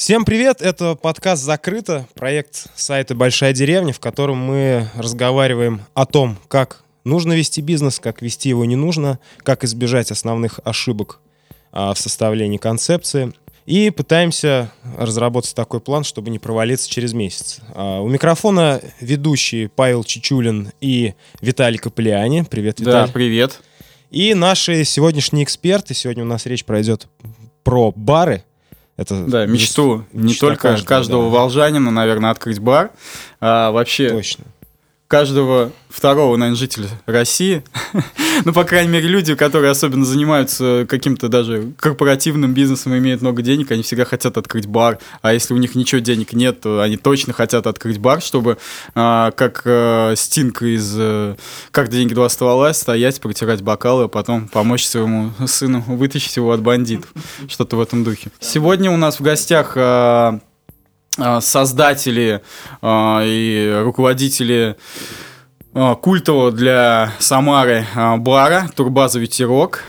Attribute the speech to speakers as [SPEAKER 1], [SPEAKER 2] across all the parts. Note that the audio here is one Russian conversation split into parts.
[SPEAKER 1] Всем привет, это подкаст «Закрыто», проект сайта «Большая деревня», в котором мы разговариваем о том, как нужно вести бизнес, как вести его не нужно, как избежать основных ошибок а, в составлении концепции. И пытаемся разработать такой план, чтобы не провалиться через месяц. А, у микрофона ведущие Павел Чичулин и Виталий Капелиани. Привет, Виталий.
[SPEAKER 2] Да, привет.
[SPEAKER 1] И наши сегодняшние эксперты. Сегодня у нас речь пройдет про бары.
[SPEAKER 2] Это да, мечту не только каждого, каждого да. волжанина, наверное, открыть бар. А вообще
[SPEAKER 1] Точно
[SPEAKER 2] каждого второго, наверное, жителя России, ну, по крайней мере, люди, которые особенно занимаются каким-то даже корпоративным бизнесом, имеют много денег, они всегда хотят открыть бар, а если у них ничего денег нет, то они точно хотят открыть бар, чтобы, а, как а, Стинг из а, «Как деньги два ствола» стоять, протирать бокалы, а потом помочь своему сыну вытащить его от бандитов. Что-то в этом духе. Сегодня у нас в гостях а, создатели а, и руководители а, культового для Самары бара Турбаза Ветерок.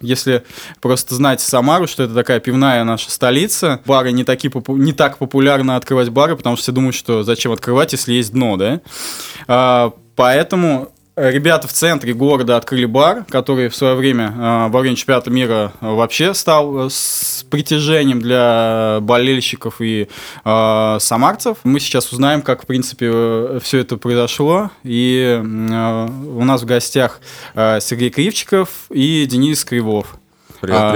[SPEAKER 2] Если просто знать Самару, что это такая пивная наша столица, бары не, такие, не так популярно открывать бары, потому что все думают, что зачем открывать, если есть дно, да? Поэтому Ребята в центре города открыли бар, который в свое время э, во время чемпионата мира вообще стал э, с притяжением для болельщиков и э, самарцев. Мы сейчас узнаем, как, в принципе, все это произошло. И э, у нас в гостях э, Сергей Кривчиков и Денис Кривов.
[SPEAKER 3] Привет, а,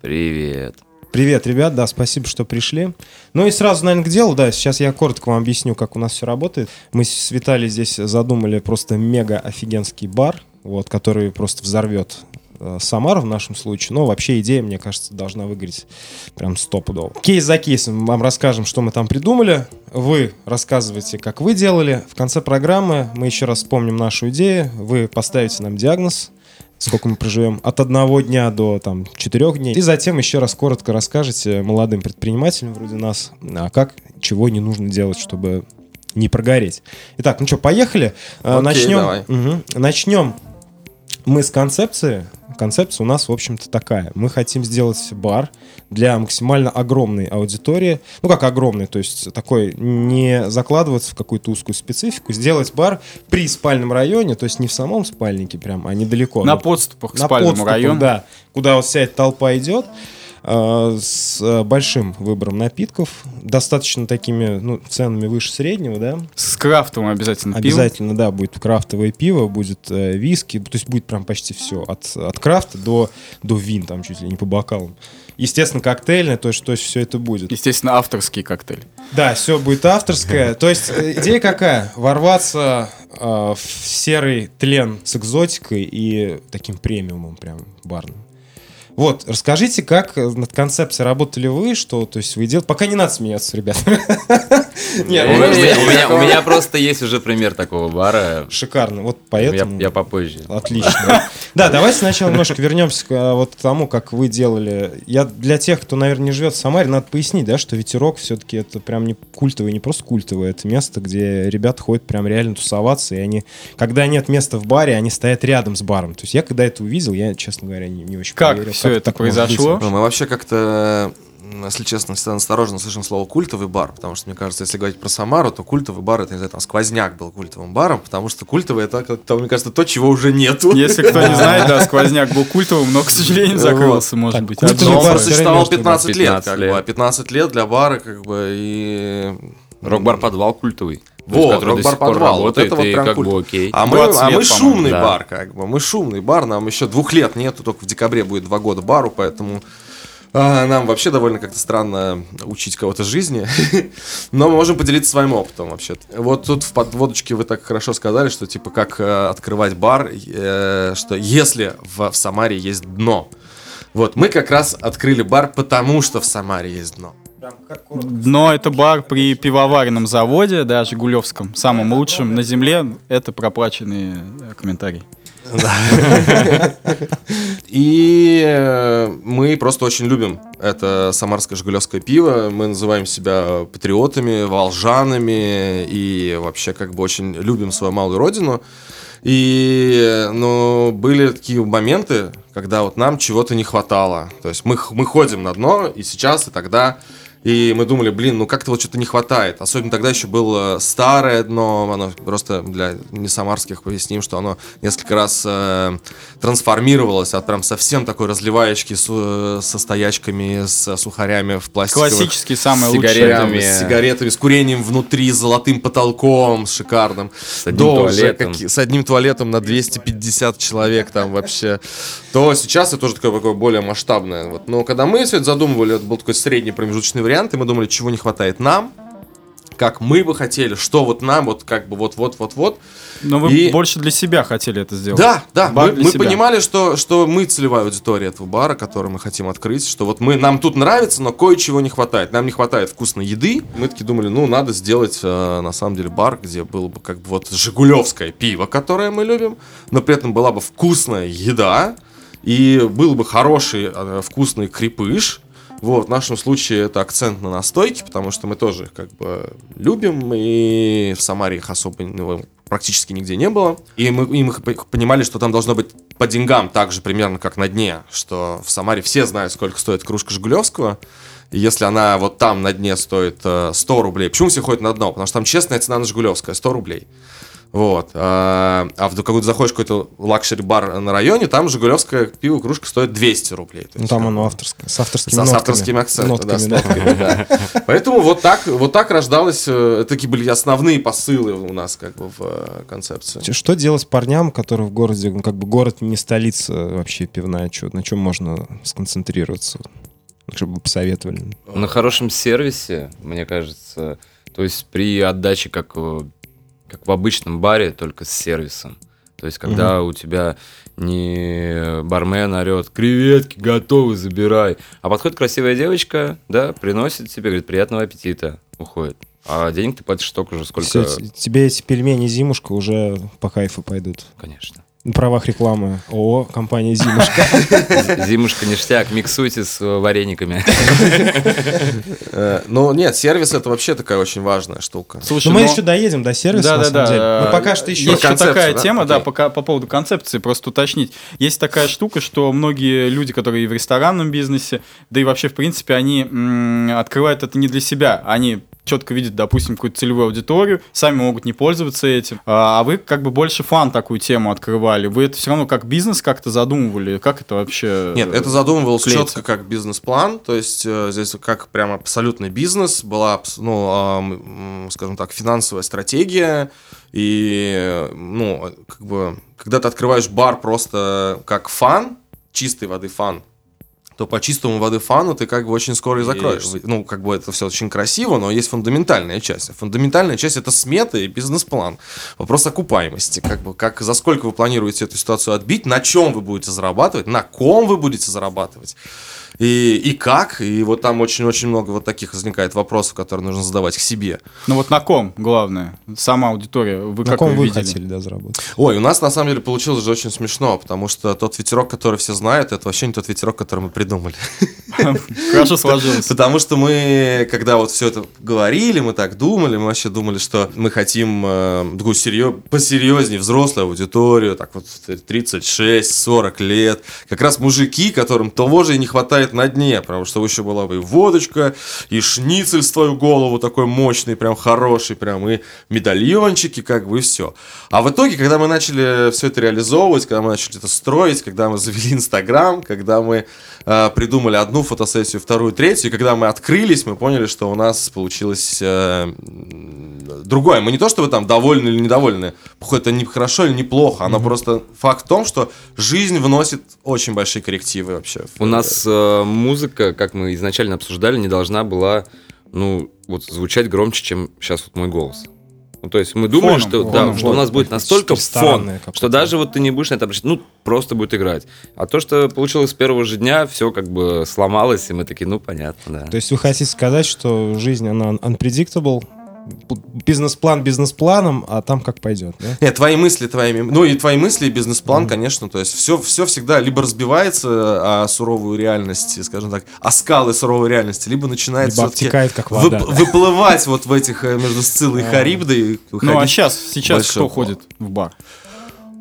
[SPEAKER 3] привет.
[SPEAKER 4] Привет.
[SPEAKER 1] Ребят, да, спасибо, что пришли. Ну и сразу, наверное, к делу, да, сейчас я коротко вам объясню, как у нас все работает. Мы с Виталием здесь задумали просто мега офигенский бар, вот, который просто взорвет э, Самару в нашем случае. Но вообще идея, мне кажется, должна выиграть прям стопудово. Кейс за кейсом вам расскажем, что мы там придумали. Вы рассказываете, как вы делали. В конце программы мы еще раз вспомним нашу идею. Вы поставите нам диагноз, сколько мы проживем, от одного дня до там четырех дней. И затем еще раз коротко расскажете молодым предпринимателям вроде нас, а как, чего не нужно делать, чтобы не прогореть. Итак, ну что, поехали.
[SPEAKER 3] А, Окей,
[SPEAKER 1] начнем,
[SPEAKER 3] давай.
[SPEAKER 1] Угу, начнем мы с концепции. Концепция у нас, в общем-то, такая. Мы хотим сделать бар для максимально огромной аудитории. Ну, как огромный, то есть такой не закладываться в какую-то узкую специфику. Сделать бар при спальном районе, то есть не в самом спальнике прям, а недалеко.
[SPEAKER 2] На подступах к спальному району.
[SPEAKER 1] Да, куда вот вся эта толпа идет. Э, с э, большим выбором напитков, достаточно такими ну, ценами выше среднего, да.
[SPEAKER 2] С крафтовым обязательно
[SPEAKER 1] Обязательно, пиво. да, будет крафтовое пиво, будет э, виски, то есть будет прям почти все, от, от крафта до, до вин, там чуть ли не по бокалам. Естественно, коктейльное, то есть, то есть все это будет.
[SPEAKER 2] Естественно, авторский коктейль.
[SPEAKER 1] Да, все будет авторское. То есть идея какая? Ворваться э, в серый тлен с экзотикой и таким премиумом прям барным. Вот, расскажите, как над концепцией работали вы, что, то есть вы делаете... Пока не надо смеяться, ребят.
[SPEAKER 4] У меня просто есть уже пример такого бара.
[SPEAKER 1] Шикарно, вот поэтому...
[SPEAKER 4] Я попозже.
[SPEAKER 1] Отлично. Да, давайте сначала немножко вернемся к а, вот тому, как вы делали. Я для тех, кто, наверное, не живет в Самаре, надо пояснить, да, что Ветерок все-таки это прям не культовый, не просто культовый, это место, где ребята ходят прям реально тусоваться, и они, когда нет места в баре, они стоят рядом с баром. То есть я, когда это увидел, я, честно говоря, не, не очень
[SPEAKER 2] как поверил. Все это произошло?
[SPEAKER 3] Ну, мы вообще как-то если честно, всегда осторожно слышим слово культовый бар, потому что, мне кажется, если говорить про Самару, то культовый бар это, не знаю, там, сквозняк был культовым баром, потому что культовый это, как-то, мне кажется, то, чего уже нету.
[SPEAKER 2] Если кто не знает, да, сквозняк был культовым, но, к сожалению, закрылся, может быть.
[SPEAKER 3] Но он существовал 15 лет, как бы, 15 лет для бара, как бы, и...
[SPEAKER 4] Рок-бар подвал культовый.
[SPEAKER 3] Вот, рок-бар подвал. Вот это вот прям культ. Бы, окей. А мы, а мы шумный да. бар, как бы. Мы шумный бар, нам еще двух лет нету, только в декабре будет два года бару, поэтому а, нам вообще довольно как-то странно учить кого-то жизни, но мы можем поделиться своим опытом вообще. Вот тут в подводочке вы так хорошо сказали, что типа как э, открывать бар, э, что если в, в Самаре есть дно. Вот, мы как раз открыли бар, потому что в Самаре есть дно.
[SPEAKER 2] Дно это бар при пивоваренном заводе, да, Жигулевском, самом лучшем на земле. Это проплаченные э, комментарии.
[SPEAKER 3] И э, мы просто очень любим это самарское жигулевское пиво. Мы называем себя патриотами, волжанами и вообще как бы очень любим свою малую родину. И, ну, были такие моменты, когда вот нам чего-то не хватало. То есть мы, мы ходим на дно, и сейчас, и тогда и мы думали, блин, ну как-то вот что-то не хватает. Особенно тогда еще было старое дно, оно просто для не самарских поясним, что оно несколько раз э, трансформировалось от прям совсем такой разливаечки с, э, со стоячками, с сухарями в пластиковых.
[SPEAKER 2] Классический, самый
[SPEAKER 3] лучший. Сигаретами. С сигаретами, с курением внутри, с золотым потолком, с шикарным.
[SPEAKER 4] С одним До туалетом. Как,
[SPEAKER 3] с одним туалетом на 250 человек там вообще. То сейчас это тоже такое, такое более масштабное. Вот. Но когда мы все это задумывали, это был такой средний промежуточный вариант, варианты, мы думали, чего не хватает нам, как мы бы хотели, что вот нам, вот как бы вот-вот-вот-вот.
[SPEAKER 2] Но вы и... больше для себя хотели это сделать.
[SPEAKER 3] Да, да. Бар мы, мы понимали, что, что мы целевая аудитория этого бара, который мы хотим открыть, что вот мы, нам тут нравится, но кое-чего не хватает. Нам не хватает вкусной еды. Мы таки думали, ну, надо сделать, э, на самом деле, бар, где было бы как бы вот жигулевское пиво, которое мы любим, но при этом была бы вкусная еда, и был бы хороший, э, вкусный крепыш, вот, в нашем случае это акцент на настойки, потому что мы тоже как бы любим, и в Самаре их особо ну, практически нигде не было. И мы, и мы понимали, что там должно быть по деньгам так же примерно, как на дне, что в Самаре все знают, сколько стоит кружка Жигулевского, и если она вот там на дне стоит 100 э, рублей, почему все ходят на дно? Потому что там честная цена на Жигулевское 100 рублей. Вот. А, а в какой-то заходишь в какой-то luxury-бар на районе, там жигулевская пиво кружка стоит 200 рублей.
[SPEAKER 1] Ну, там оно авторское, с авторскими
[SPEAKER 3] С, с нотками, да. Поэтому вот так, вот так рождалось, э, такие были основные посылы у нас как бы в э, концепции.
[SPEAKER 1] Что делать парням, которые в городе, ну, как бы город не столица вообще пивная, что, на чем можно сконцентрироваться? Чтобы посоветовали.
[SPEAKER 4] На хорошем сервисе, мне кажется, то есть при отдаче как э, как в обычном баре, только с сервисом. То есть, когда угу. у тебя не бармен орет, креветки готовы, забирай. А подходит красивая девочка, да, приносит тебе, говорит, приятного аппетита, уходит. А денег ты платишь столько же, сколько... Все,
[SPEAKER 1] тебе эти пельмени зимушка уже по кайфу пойдут.
[SPEAKER 4] Конечно
[SPEAKER 1] правах рекламы. О, компания «Зимушка».
[SPEAKER 4] «Зимушка» ништяк, миксуйте с варениками.
[SPEAKER 3] Э, ну, нет, сервис это вообще такая очень важная штука.
[SPEAKER 1] Слушай, ну мы еще доедем до сервиса,
[SPEAKER 2] да, да, да.
[SPEAKER 1] Но пока что еще...
[SPEAKER 2] Есть еще такая тема, да, пока по поводу концепции, просто уточнить. Есть такая штука, что многие люди, которые в ресторанном бизнесе, да и вообще, в принципе, они открывают это не для себя, они четко видят, допустим, какую-то целевую аудиторию, сами могут не пользоваться этим. А, а вы как бы больше фан такую тему открывали. Вы это все равно как бизнес как-то задумывали? Как это вообще?
[SPEAKER 3] Нет, это задумывалось клеится? четко как бизнес-план. То есть э, здесь как прям абсолютный бизнес. Была, ну, скажем так, финансовая стратегия. И, ну, как бы, когда ты открываешь бар просто как фан, чистой воды фан, то по чистому воды фану ты как бы очень скоро и закроешь. И... Ну, как бы это все очень красиво, но есть фундаментальная часть. Фундаментальная часть это смета и бизнес-план. Вопрос окупаемости. Как бы, как, за сколько вы планируете эту ситуацию отбить, на чем вы будете зарабатывать, на ком вы будете зарабатывать и, и как. И вот там очень-очень много вот таких возникает вопросов, которые нужно задавать к себе.
[SPEAKER 2] Ну вот на ком, главное? Сама аудитория. Вы
[SPEAKER 1] на
[SPEAKER 2] как
[SPEAKER 1] ком
[SPEAKER 2] вы,
[SPEAKER 1] вы хотели, да, заработать?
[SPEAKER 3] Ой, у нас на самом деле получилось же очень смешно, потому что тот ветерок, который все знают, это вообще не тот ветерок, который мы придумали.
[SPEAKER 2] Хорошо сложилось.
[SPEAKER 3] Потому что мы, когда вот все это говорили, мы так думали, мы вообще думали, что мы хотим э, такую серьез, посерьезнее взрослую аудиторию, так вот 36-40 лет. Как раз мужики, которым того же и не хватает на дне, потому что еще была бы и водочка, и шницель в твою голову такой мощный, прям хороший, прям и медальончики, как бы и все. А в итоге, когда мы начали все это реализовывать, когда мы начали это строить, когда мы завели Инстаграм, когда мы э, придумали одну фотосессию, вторую, третью, и когда мы открылись, мы поняли, что у нас получилось э, другое. Мы не то, что вы там довольны или недовольны, это не хорошо или неплохо, оно mm-hmm. просто факт в том, что жизнь вносит очень большие коррективы вообще.
[SPEAKER 4] У нас э, музыка, как мы изначально обсуждали, не должна была, ну, вот звучать громче, чем сейчас вот мой голос. Ну, то есть мы думаем, что, фоном, да, фоном, что у нас будет настолько фон, что даже вот ты не будешь на это обращать, ну, просто будет играть. А то, что получилось с первого же дня, все как бы сломалось, и мы такие, ну, понятно, да.
[SPEAKER 1] То есть вы хотите сказать, что жизнь, она unpredictable, бизнес-план бизнес-планом, а там как пойдет, да?
[SPEAKER 3] Нет, твои мысли твоими... Ну и твои мысли и бизнес-план, mm-hmm. конечно, то есть все, все всегда либо разбивается о суровую реальность, скажем так, о скалы суровой реальности, либо начинает
[SPEAKER 1] либо обтекает, как вода.
[SPEAKER 3] Вып- выплывать вот в этих э, между Сциллой и Харибдой.
[SPEAKER 2] Ну а сейчас, сейчас кто ходит в бар?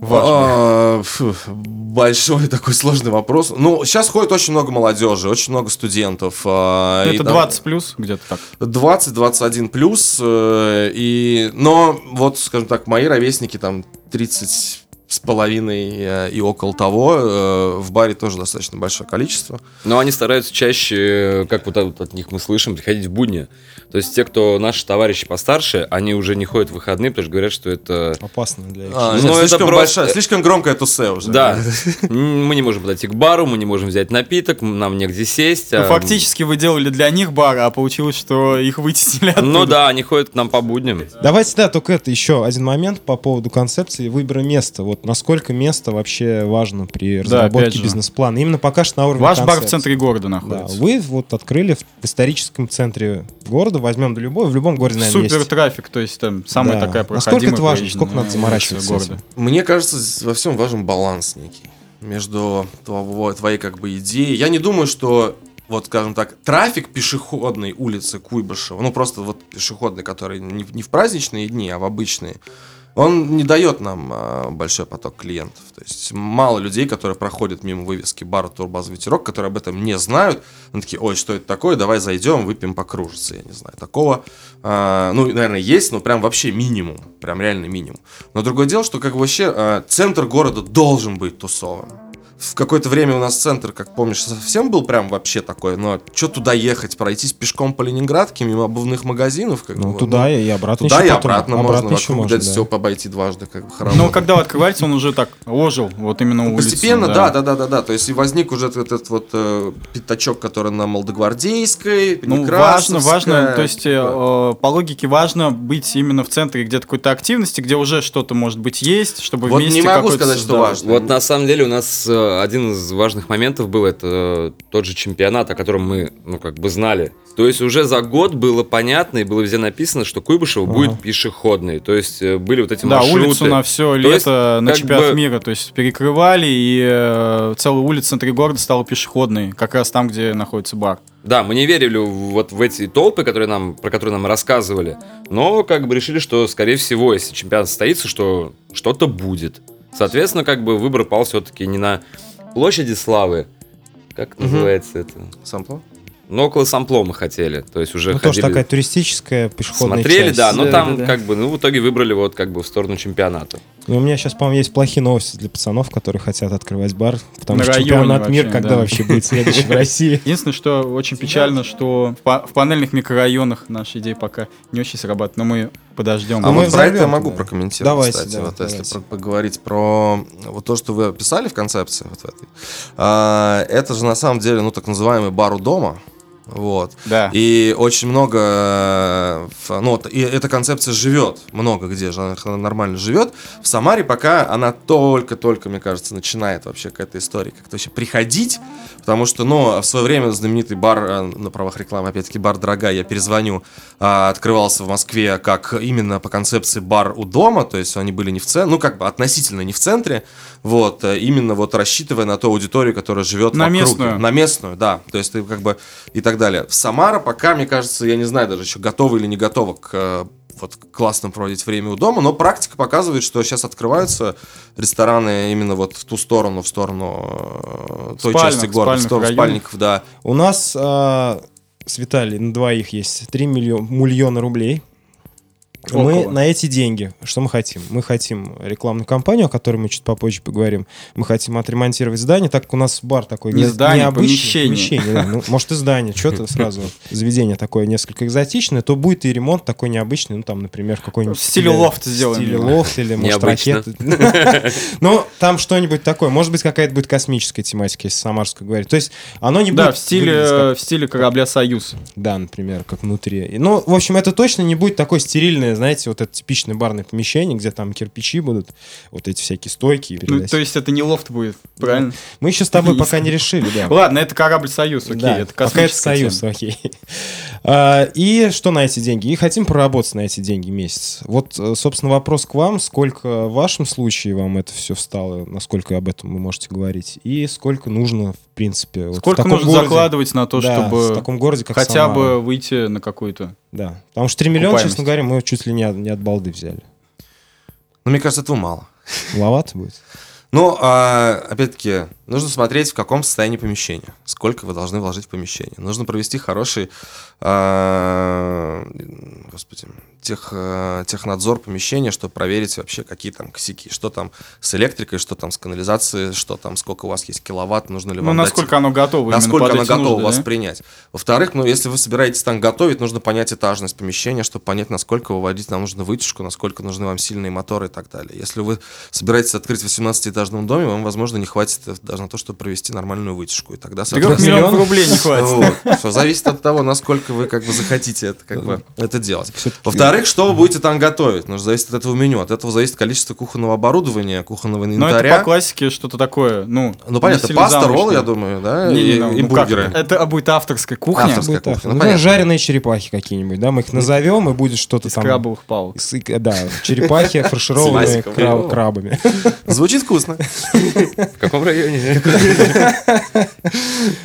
[SPEAKER 3] А, большой такой сложный вопрос. Ну, сейчас ходит очень много молодежи, очень много студентов.
[SPEAKER 2] А, это 20 плюс, где-то так.
[SPEAKER 3] 20-21 плюс. Э, и, но вот, скажем так, мои ровесники там 30 с половиной э, и около того. Э, в баре тоже достаточно большое количество.
[SPEAKER 4] Но они стараются чаще, как вот от, них мы слышим, приходить в будни. То есть те, кто наши товарищи постарше, они уже не ходят в выходные, потому что говорят, что это...
[SPEAKER 1] Опасно для их
[SPEAKER 3] а, ну, слишком, просто... большая, слишком громкое тусе уже.
[SPEAKER 4] Да. мы не можем подойти к бару, мы не можем взять напиток, нам негде сесть.
[SPEAKER 2] Ну, а... фактически вы делали для них бар, а получилось, что их вытеснили оттуда.
[SPEAKER 4] Ну да, они ходят к нам по будням.
[SPEAKER 1] Давайте, да, только это еще один момент по поводу концепции выбора места. Вот насколько место вообще важно при разработке да, бизнес-плана. Именно пока что на уровне
[SPEAKER 2] Ваш концепции. бар в центре города находится.
[SPEAKER 1] Да, вы вот открыли в историческом центре города, возьмем до любой, в любом городе, наверное,
[SPEAKER 2] Супер есть. трафик, то есть там самая да. такая проходимая
[SPEAKER 1] Насколько это важно, сколько надо заморачиваться города?
[SPEAKER 3] Мне кажется, во всем важен баланс некий между твоей как бы идеей. Я не думаю, что вот, скажем так, трафик пешеходной улицы Куйбышева, ну, просто вот пешеходный, который не, не в праздничные дни, а в обычные, он не дает нам а, большой поток клиентов. То есть мало людей, которые проходят мимо вывески бара Турбаз Ветерок, которые об этом не знают. Они такие, ой, что это такое, давай зайдем, выпьем по. Я не знаю, такого, а, ну, наверное, есть, но прям вообще минимум, прям реально минимум. Но другое дело, что как вообще а, центр города должен быть тусовым в какое-то время у нас центр, как помнишь, совсем был прям вообще такой, но что туда ехать, пройтись пешком по Ленинградке, мимо обувных магазинов? Как
[SPEAKER 1] ну,
[SPEAKER 3] бы,
[SPEAKER 1] туда ну, и обратно
[SPEAKER 3] Туда и потом, обратно, можно, еще вокруг можно, да. все обойти дважды, как бы
[SPEAKER 2] хорошо. Но когда открывается, он уже так ожил, вот именно улицу.
[SPEAKER 3] Постепенно, да. да, да, да, да, то есть и возник уже этот, этот вот э, пятачок, который на Молдогвардейской,
[SPEAKER 2] Ну, важно, важно, то есть э, да. э, по логике важно быть именно в центре где-то какой-то активности, где уже что-то может быть есть, чтобы
[SPEAKER 3] вот
[SPEAKER 2] вместе
[SPEAKER 3] не могу сказать, что важно.
[SPEAKER 4] Вот на самом деле у нас э, один из важных моментов был это тот же чемпионат, о котором мы, ну, как бы знали. То есть уже за год было понятно и было везде написано, что Куйбышево ага. будет пешеходный. То есть э, были вот эти
[SPEAKER 2] да,
[SPEAKER 4] маршруты.
[SPEAKER 2] Да, улицу на все то лето есть, на чемпионат бы... мира. То есть перекрывали, и э, целая улица центре города стала пешеходной. Как раз там, где находится бар.
[SPEAKER 4] Да, мы не верили вот в эти толпы, которые нам, про которые нам рассказывали. Но как бы решили, что, скорее всего, если чемпионат состоится, что что-то будет. Соответственно, как бы выбор пал все-таки не на площади славы. Как называется это?
[SPEAKER 3] Сампло?
[SPEAKER 4] Ну, около Сампло мы хотели. То есть уже
[SPEAKER 1] ну,
[SPEAKER 4] ходили...
[SPEAKER 1] тоже такая туристическая пешеходная
[SPEAKER 4] Смотрели,
[SPEAKER 1] часть.
[SPEAKER 4] да, но да, там да, да. как бы, ну, в итоге выбрали вот как бы в сторону чемпионата.
[SPEAKER 1] Ну, у меня сейчас, по-моему, есть плохие новости для пацанов, которые хотят открывать бар, потому На что чемпионат вообще, мира когда да. вообще будет следующий в России?
[SPEAKER 2] Единственное, что очень печально, что в панельных микрорайонах наши идеи пока не очень срабатывают, но мы подождем.
[SPEAKER 3] А мы про это я могу прокомментировать, давайте, кстати, вот если поговорить про вот то, что вы описали в концепции вот в этой. А, это же на самом деле, ну, так называемый бар у дома, вот.
[SPEAKER 2] Да.
[SPEAKER 3] И очень много, э, ну, вот, и эта концепция живет много где же, она нормально живет. В Самаре пока она только-только, мне кажется, начинает вообще к этой истории как-то вообще приходить, потому что, ну, в свое время знаменитый бар э, на правах рекламы, опять-таки, бар «Дорогая», я перезвоню, а, открывался в Москве как именно по концепции бар у дома, то есть они были не в центре, ну, как бы относительно не в центре, вот, э, именно вот рассчитывая на ту аудиторию, которая живет
[SPEAKER 2] на
[SPEAKER 3] вокруг.
[SPEAKER 2] местную.
[SPEAKER 3] На местную, да, то есть ты как бы и так так далее. Самара пока, мне кажется, я не знаю даже еще готова или не готова к э, вот классно проводить время у дома, но практика показывает, что сейчас открываются рестораны именно вот в ту сторону, в сторону э, той Спальных, части города, в сторону спальников, да.
[SPEAKER 1] У нас э, с Виталий на двоих есть 3 миллиона, миллиона рублей Около. Мы на эти деньги, что мы хотим? Мы хотим рекламную кампанию, о которой мы чуть попозже поговорим. Мы хотим отремонтировать здание, так как у нас бар такой
[SPEAKER 2] не, не здание, необычный. Помещение.
[SPEAKER 1] помещение да. ну, может и здание, что-то сразу заведение такое несколько экзотичное, то будет и ремонт такой необычный, ну там, например, какой-нибудь... В
[SPEAKER 2] стиле лофт сделаем.
[SPEAKER 1] В стиле лофт или, может, ракеты. Ну, там что-нибудь такое. Может быть, какая-то будет космическая тематика, если самарскую говорить. То есть оно не будет...
[SPEAKER 2] Да, в стиле, корабля «Союз».
[SPEAKER 1] Да, например, как внутри. Ну, в общем, это точно не будет такое стерильное барное, знаете, вот это типичное барное помещение, где там кирпичи будут, вот эти всякие стойки.
[SPEAKER 2] Ну, то есть это не лофт будет, правильно?
[SPEAKER 1] Мы еще с тобой пока не решили, да.
[SPEAKER 2] Ладно, это корабль «Союз», окей,
[SPEAKER 1] да,
[SPEAKER 2] это
[SPEAKER 1] пока это «Союз», окей. А, и что на эти деньги? И хотим проработать на эти деньги месяц. Вот, э, собственно, вопрос к вам. Сколько в вашем случае вам это все встало? Насколько об этом вы можете говорить? И сколько нужно, принципе...
[SPEAKER 2] Сколько вот нужно городе, закладывать на то, да, чтобы
[SPEAKER 1] в таком городе, как
[SPEAKER 2] хотя Самара. бы выйти на какую-то
[SPEAKER 1] Да, потому что 3 миллиона, честно говоря, мы чуть ли не от, не от балды взяли.
[SPEAKER 3] Ну, мне кажется, этого мало.
[SPEAKER 1] Маловато будет?
[SPEAKER 3] Ну, а, опять-таки, нужно смотреть, в каком состоянии помещения, сколько вы должны вложить в помещение. Нужно провести хороший, господи, тех, а, технадзор помещения, чтобы проверить вообще, какие там косяки, что там с электрикой, что там с канализацией, что там, сколько у вас есть киловатт, нужно ли ну, вам
[SPEAKER 2] Ну, насколько
[SPEAKER 3] дать,
[SPEAKER 2] оно готово.
[SPEAKER 3] Насколько оно готово нужды, вас да? принять. Во-вторых, ну, если вы собираетесь там готовить, нужно понять этажность помещения, чтобы понять, насколько выводить нам нужно вытяжку, насколько нужны вам сильные моторы и так далее. Если вы собираетесь открыть 18-этажном доме, вам, возможно, не хватит даже на то, чтобы провести нормальную вытяжку. И тогда,
[SPEAKER 2] соответственно... миллионов рублей не хватит.
[SPEAKER 3] Вот. Все зависит от того, насколько вы как бы захотите это, как бы, это делать. Во-вторых, что вы будете там готовить? Нужно зависит от этого меню. От этого зависит количество кухонного оборудования, кухонного инвентаря.
[SPEAKER 2] Ну, это по классике что-то такое, ну...
[SPEAKER 3] Ну, понятно, паста, ролл, я думаю, да,
[SPEAKER 2] не, и, ну, и ну, бургеры. Как? Это будет авторская кухня.
[SPEAKER 1] Авторская будет кухня. Ну, ну жареные черепахи какие-нибудь, да, мы их назовем, и будет что-то там...
[SPEAKER 2] крабовых палок.
[SPEAKER 1] Да, черепахи фаршированные крабами.
[SPEAKER 3] Звучит вкусно.
[SPEAKER 4] В каком районе?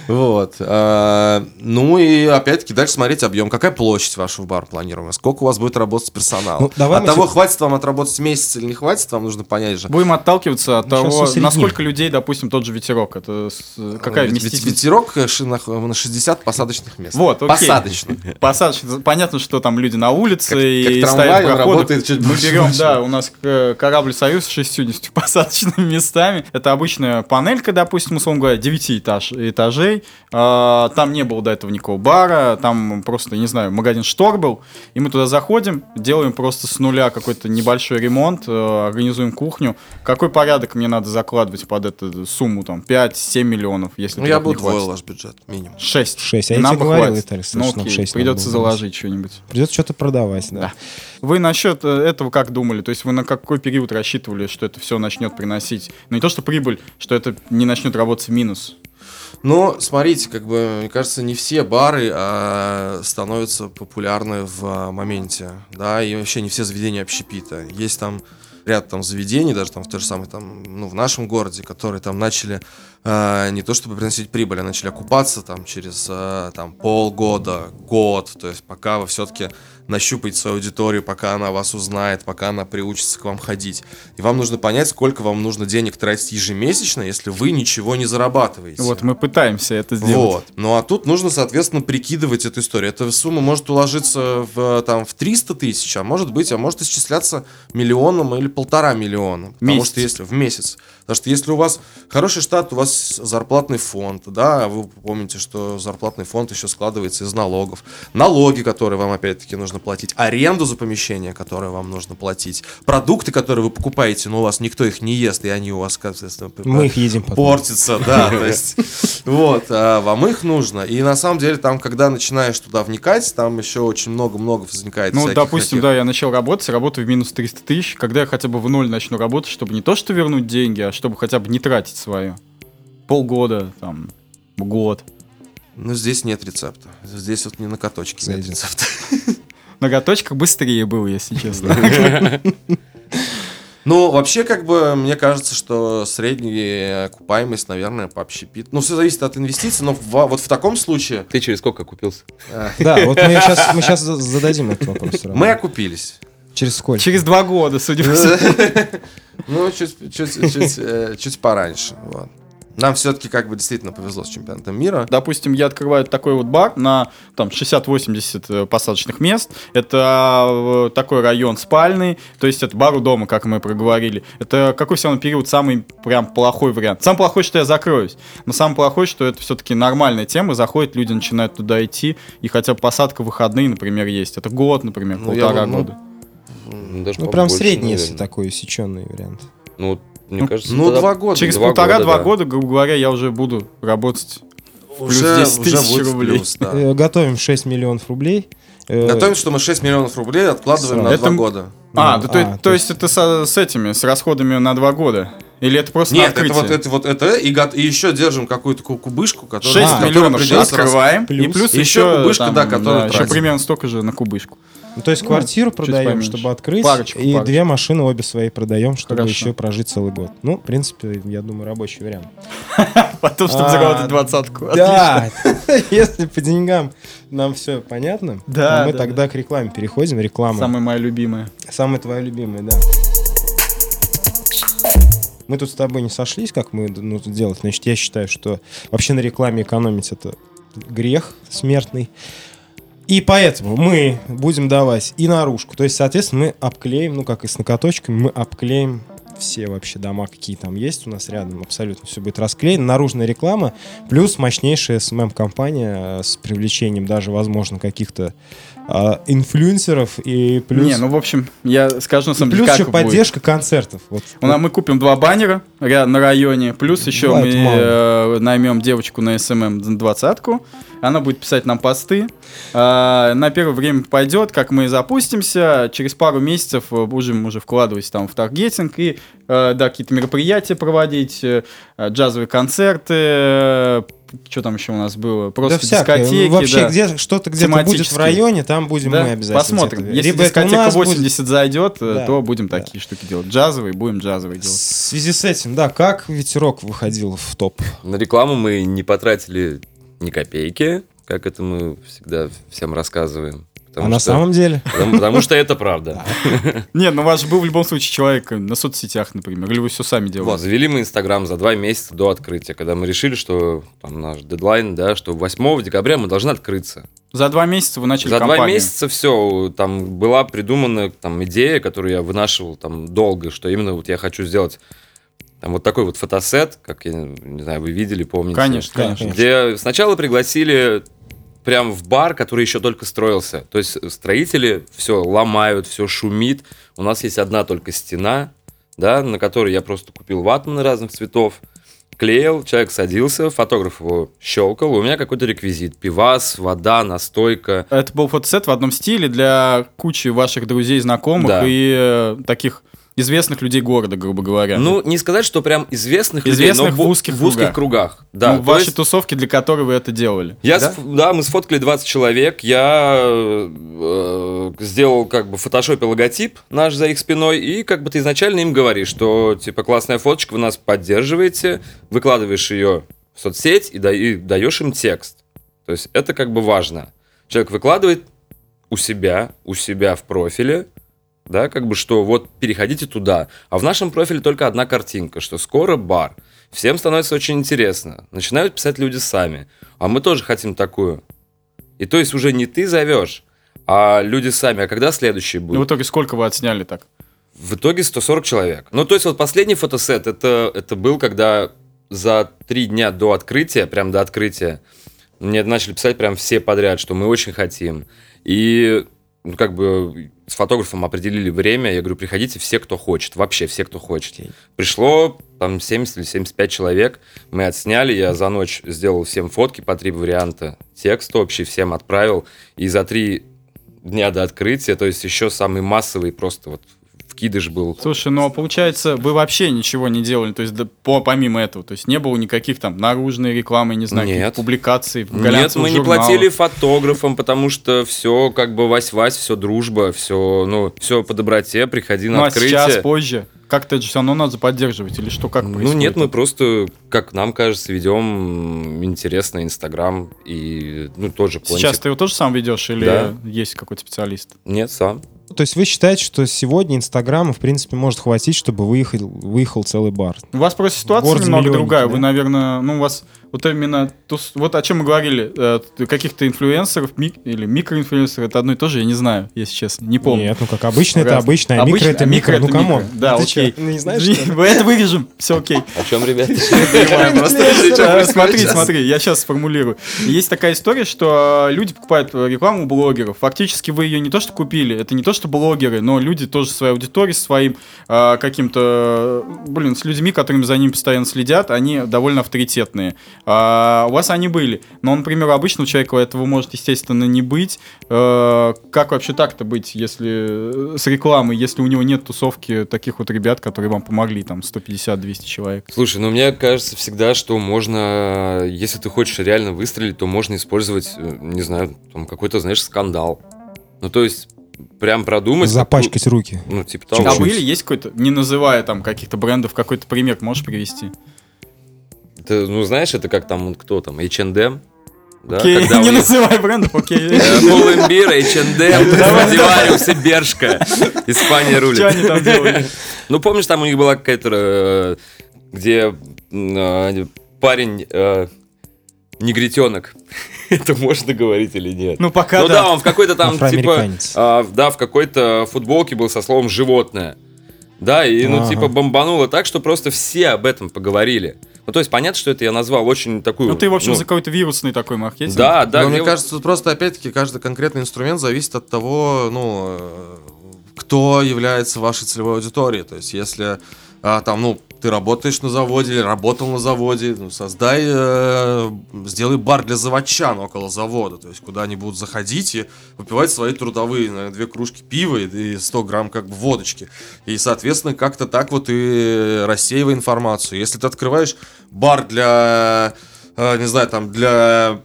[SPEAKER 3] Вот. А, ну и опять-таки дальше смотреть объем. Какая площадь вашего бара планируемая? Сколько у вас будет работать с персоналом? Ну, От того, хватит вам отработать месяц или не хватит, вам нужно понять же.
[SPEAKER 2] Будем отталкиваться от ну, того, насколько людей, допустим, тот же ветерок. Это какая вместительность?
[SPEAKER 3] Ветерок на 60 посадочных мест.
[SPEAKER 2] Вот,
[SPEAKER 3] окей. Посадочных.
[SPEAKER 2] Посадочных. Понятно, что там люди на улице как, и как ставят проходы. работает чуть Мы берем, да, у нас корабль «Союз» с 60 посадочными местами. Это обычная панелька, допустим, условно говоря, 9 этаж, этажей. А, там не было до этого никакого бара, там просто, не знаю, магазин штор был. И мы туда заходим, делаем просто с нуля какой-то небольшой ремонт, э, организуем кухню. Какой порядок мне надо закладывать под эту сумму? Там 5-7 миллионов, если
[SPEAKER 3] Ну, я бы удвоил ваш бюджет, минимум.
[SPEAKER 2] 6.
[SPEAKER 1] 6, а я тебе говорил, Виталий,
[SPEAKER 2] ну, окей, 6 придется заложить что-нибудь.
[SPEAKER 1] Придется что-то продавать, да. да.
[SPEAKER 2] Вы насчет э, этого как думали? То есть вы на какой период рассчитывали, что это все начнет приносить? Ну не то, что прибыль, что это не начнет работать в минус.
[SPEAKER 3] Но смотрите, как бы, мне кажется, не все бары а, становятся популярны в а, моменте, да, и вообще не все заведения общепита. Есть там ряд там заведений, даже там в той же самой там, ну, в нашем городе, которые там начали э, не то чтобы приносить прибыль, а начали окупаться там через э, там полгода, год, то есть пока вы все-таки нащупаете свою аудиторию, пока она вас узнает, пока она приучится к вам ходить. И вам нужно понять, сколько вам нужно денег тратить ежемесячно, если вы ничего не зарабатываете.
[SPEAKER 2] Вот мы пытаемся это сделать. Вот.
[SPEAKER 3] Ну а тут нужно, соответственно, прикидывать эту историю. Эта сумма может уложиться в, там, в 300 тысяч, а может быть, а может исчисляться миллионом или полтора миллиона. Потому месяц. что если в месяц. Потому что если у вас хороший штат, у вас зарплатный фонд, да, вы помните, что зарплатный фонд еще складывается из налогов. Налоги, которые вам опять-таки нужно платить, аренду за помещение, которое вам нужно платить, продукты, которые вы покупаете, но у вас никто их не ест, и они у вас, соответственно,
[SPEAKER 1] мы их едим потом.
[SPEAKER 3] портятся, да, то есть, вот, а вам их нужно. И на самом деле там, когда начинаешь туда вникать, там еще очень много-много возникает
[SPEAKER 2] Ну, допустим, да, я начал работать, работаю в минус 300 тысяч, когда я хотя бы в ноль начну работать, чтобы не то, что вернуть деньги, а чтобы хотя бы не тратить свое. Полгода, там, год.
[SPEAKER 3] Ну, здесь нет рецепта. Здесь вот не на каточке нет рецепта.
[SPEAKER 2] На каточках быстрее был, если честно.
[SPEAKER 3] Ну, вообще, как бы, мне кажется, что средняя окупаемость, наверное, по общепит. Ну, все зависит от инвестиций, но в, вот в таком случае...
[SPEAKER 4] Ты через сколько окупился?
[SPEAKER 1] Да, вот мы сейчас, мы сейчас зададим этот вопрос.
[SPEAKER 3] Мы окупились.
[SPEAKER 1] Через сколько?
[SPEAKER 2] Через два года, судя по всему.
[SPEAKER 3] Ну, чуть, чуть, чуть, э, чуть пораньше. Вот. Нам все-таки как бы действительно повезло с чемпионатом мира.
[SPEAKER 2] Допустим, я открываю такой вот бар на там 60-80 э, посадочных мест. Это э, такой район спальный, то есть это бар у дома, как мы проговорили. Это какой все равно период самый прям плохой вариант. Самый плохой, что я закроюсь. Но самый плохой, что это все-таки нормальная тема, заходят, люди начинают туда идти, и хотя бы посадка выходные, например, есть. Это год, например, ну, полтора я, ну, года.
[SPEAKER 1] Ну, даже ну прям средний, если такой усеченный вариант.
[SPEAKER 4] Ну, мне ну, кажется,
[SPEAKER 2] ну, два года. Через полтора-два года, года, грубо говоря, я уже буду работать
[SPEAKER 1] уже, плюс 10 тысяч рублей. Плюс, да. Э, готовим 6 миллионов рублей.
[SPEAKER 3] Э, Готовим, что мы 6 миллионов рублей откладываем на 2 года.
[SPEAKER 2] А, ну, да, а, то, то есть это с, с этими, с расходами на 2 года? Или это просто
[SPEAKER 3] Нет, это вот это вот это и, и еще держим какую-то кубышку,
[SPEAKER 2] которая 6 а, миллионов открываем,
[SPEAKER 3] плюс. и плюс еще, еще кубышка, там, да, которая
[SPEAKER 2] да, еще примерно столько же на кубышку.
[SPEAKER 1] Ну, то есть квартиру ну, продаем, чтобы открыть, парочку, и парочку. две машины обе свои продаем, чтобы Хорошо. еще прожить целый год. Ну, в принципе, я думаю, рабочий вариант.
[SPEAKER 2] Потом, чтобы заработать двадцатку.
[SPEAKER 1] Да, если по деньгам нам все понятно, да, мы тогда к рекламе переходим. Реклама.
[SPEAKER 2] Самая моя любимая.
[SPEAKER 1] Самая твоя любимая, да. Мы тут с тобой не сошлись, как мы ну, делать. Значит, я считаю, что вообще на рекламе экономить это грех смертный. И поэтому мы будем давать и наружку. То есть, соответственно, мы обклеим, ну, как и с накоточками, мы обклеим все вообще дома, какие там есть у нас рядом, абсолютно все будет расклеено. Наружная реклама, плюс мощнейшая SMM-компания э, с привлечением даже, возможно, каких-то а, инфлюенсеров и плюс...
[SPEAKER 2] Не, ну, в общем, я скажу на самом
[SPEAKER 1] деле, Плюс еще поддержка будет. концертов. Вот.
[SPEAKER 2] У нас мы купим два баннера на районе, плюс еще Бывает мы э, наймем девочку на SMM двадцатку, она будет писать нам посты. Э, на первое время пойдет, как мы запустимся, через пару месяцев будем уже вкладывать там в таргетинг и э, да, какие-то мероприятия проводить, э, джазовые концерты, э, что там еще у нас было? Просто да дискотеки.
[SPEAKER 1] Вообще, да. где что-то где-то будет в районе, там будем да? мы обязательно.
[SPEAKER 2] Посмотрим. Если Либо дискотека 80 будет... зайдет, э, да, то будем да. такие штуки делать. Джазовые, будем джазовые делать. В
[SPEAKER 1] связи с этим, да, как ветерок выходил в топ?
[SPEAKER 4] На рекламу мы не потратили ни копейки, как это мы всегда всем рассказываем.
[SPEAKER 1] Потому а что, на самом деле?
[SPEAKER 4] Потому, потому что это правда.
[SPEAKER 2] Нет, ну у вас же был в любом случае человек на соцсетях, например, или вы все сами делали? Вот,
[SPEAKER 4] завели мы Инстаграм за два месяца до открытия, когда мы решили, что там наш дедлайн, да, что 8 декабря мы должны открыться.
[SPEAKER 2] За два месяца вы начали
[SPEAKER 4] За компанию. два месяца все, там была придумана там идея, которую я вынашивал там долго, что именно вот я хочу сделать там вот такой вот фотосет, как я не знаю, вы видели, помните?
[SPEAKER 2] Конечно, конечно.
[SPEAKER 4] Где сначала пригласили прям в бар, который еще только строился. То есть строители все ломают, все шумит. У нас есть одна только стена, да, на которой я просто купил ватманы разных цветов, клеил, человек садился, фотограф его щелкал, у меня какой-то реквизит. Пивас, вода, настойка.
[SPEAKER 2] Это был фотосет в одном стиле для кучи ваших друзей, знакомых да. и э, таких известных людей города, грубо говоря.
[SPEAKER 4] Ну, не сказать, что прям известных, известных людей, но в узких, в узких кругах.
[SPEAKER 2] Да, ну, ваши есть... тусовки, для которой вы это делали.
[SPEAKER 4] Я да? Сф... да, мы сфоткали 20 человек. Я э, сделал как бы в фотошопе логотип наш за их спиной, и как бы ты изначально им говоришь, что типа классная фоточка, вы нас поддерживаете, выкладываешь ее в соцсеть и, да, и даешь им текст. То есть это как бы важно. Человек выкладывает у себя, у себя в профиле, да, как бы, что вот переходите туда. А в нашем профиле только одна картинка, что скоро бар. Всем становится очень интересно. Начинают писать люди сами. А мы тоже хотим такую. И то есть уже не ты зовешь, а люди сами. А когда следующий будет?
[SPEAKER 2] Ну, в итоге сколько вы отсняли так?
[SPEAKER 4] В итоге 140 человек. Ну, то есть вот последний фотосет, это, это был, когда за три дня до открытия, прям до открытия, мне начали писать прям все подряд, что мы очень хотим. И ну, как бы с фотографом определили время, я говорю, приходите все, кто хочет, вообще все, кто хочет. Пришло там 70 или 75 человек, мы отсняли, я за ночь сделал всем фотки по три варианта, текст общий всем отправил, и за три дня до открытия, то есть еще самый массовый просто вот вкидыш был.
[SPEAKER 2] Слушай, ну получается, вы вообще ничего не делали, то есть да, по, помимо этого, то есть не было никаких там наружной рекламы, не знаю, Нет. публикаций,
[SPEAKER 4] Нет, мы не платили фотографам, потому что все как бы вась-вась, все дружба, все, ну, все по доброте, приходи на ну, открытие. а сейчас
[SPEAKER 2] позже? Как-то это же все равно надо поддерживать, или что, как
[SPEAKER 4] происходит? Ну нет, мы просто, как нам кажется, ведем интересно Инстаграм и, ну, тоже
[SPEAKER 2] Сейчас ты его тоже сам ведешь или да. есть какой-то специалист?
[SPEAKER 4] Нет, сам.
[SPEAKER 1] То есть вы считаете, что сегодня Инстаграма, в принципе, может хватить, чтобы выехал, выехал целый бар?
[SPEAKER 2] У вас просто ситуация немного другая. Да? Вы, наверное, ну, у вас вот именно, вот о чем мы говорили, э, каких-то инфлюенсеров мик, или микроинфлюенсеров, это одно и то же, я не знаю, если честно, не помню.
[SPEAKER 1] Нет, ну как обычно это обычно, а микро это микро, ну кому?
[SPEAKER 2] Да, окей. Не знаешь, Мы это вырежем, все окей.
[SPEAKER 4] О чем, ребята?
[SPEAKER 2] Смотри, смотри, я сейчас сформулирую. Есть такая история, что люди покупают рекламу блогеров. Фактически вы ее не то что купили, это не то что блогеры, но люди тоже своей аудиторией, своим а, каким-то, блин, с людьми, которыми за ним постоянно следят, они довольно авторитетные. А у вас они были. Но, например, обычного человека этого может, естественно, не быть. А, как вообще так-то быть, если с рекламой, если у него нет тусовки таких вот ребят, которые вам помогли, там, 150-200 человек?
[SPEAKER 4] Слушай, ну мне кажется всегда, что можно, если ты хочешь реально выстрелить, то можно использовать, э, не знаю, там какой-то, знаешь, скандал. Ну, то есть прям продумать.
[SPEAKER 1] Запачкать руки.
[SPEAKER 2] Ну, типа того. А были, есть какой-то, не называя там каких-то брендов, какой-то пример можешь привести?
[SPEAKER 4] Ты, ну, знаешь, это как там, кто там, H&M,
[SPEAKER 2] да, окей, не них... называй брендов, окей.
[SPEAKER 4] Пулембир, H&M, Страдивариус и Бершка. Испания рулит. Что они там делали? Ну, помнишь, там у них была какая-то, э, где э, парень э, негритенок. Это можно говорить или нет?
[SPEAKER 2] Ну, пока
[SPEAKER 4] Ну да, он в какой-то там, типа, а, да, в какой-то футболке был со словом «животное». Да, и, ну, типа, бомбануло так, что просто все об этом поговорили. Ну, то есть, понятно, что это я назвал очень такую...
[SPEAKER 2] Ну, ты, в общем, ну, за какой-то вирусный такой маркетинг.
[SPEAKER 3] Да, да. Но мне кажется, тут просто, опять-таки, каждый конкретный инструмент зависит от того, ну, э, кто является вашей целевой аудиторией. То есть, если а, там, ну, ты работаешь на заводе или работал на заводе, ну, создай, э, сделай бар для заводчан около завода, то есть куда они будут заходить и выпивать свои трудовые, наверное, две кружки пива и 100 грамм как бы водочки. И, соответственно, как-то так вот и рассеивай информацию. Если ты открываешь бар для, э, не знаю, там, для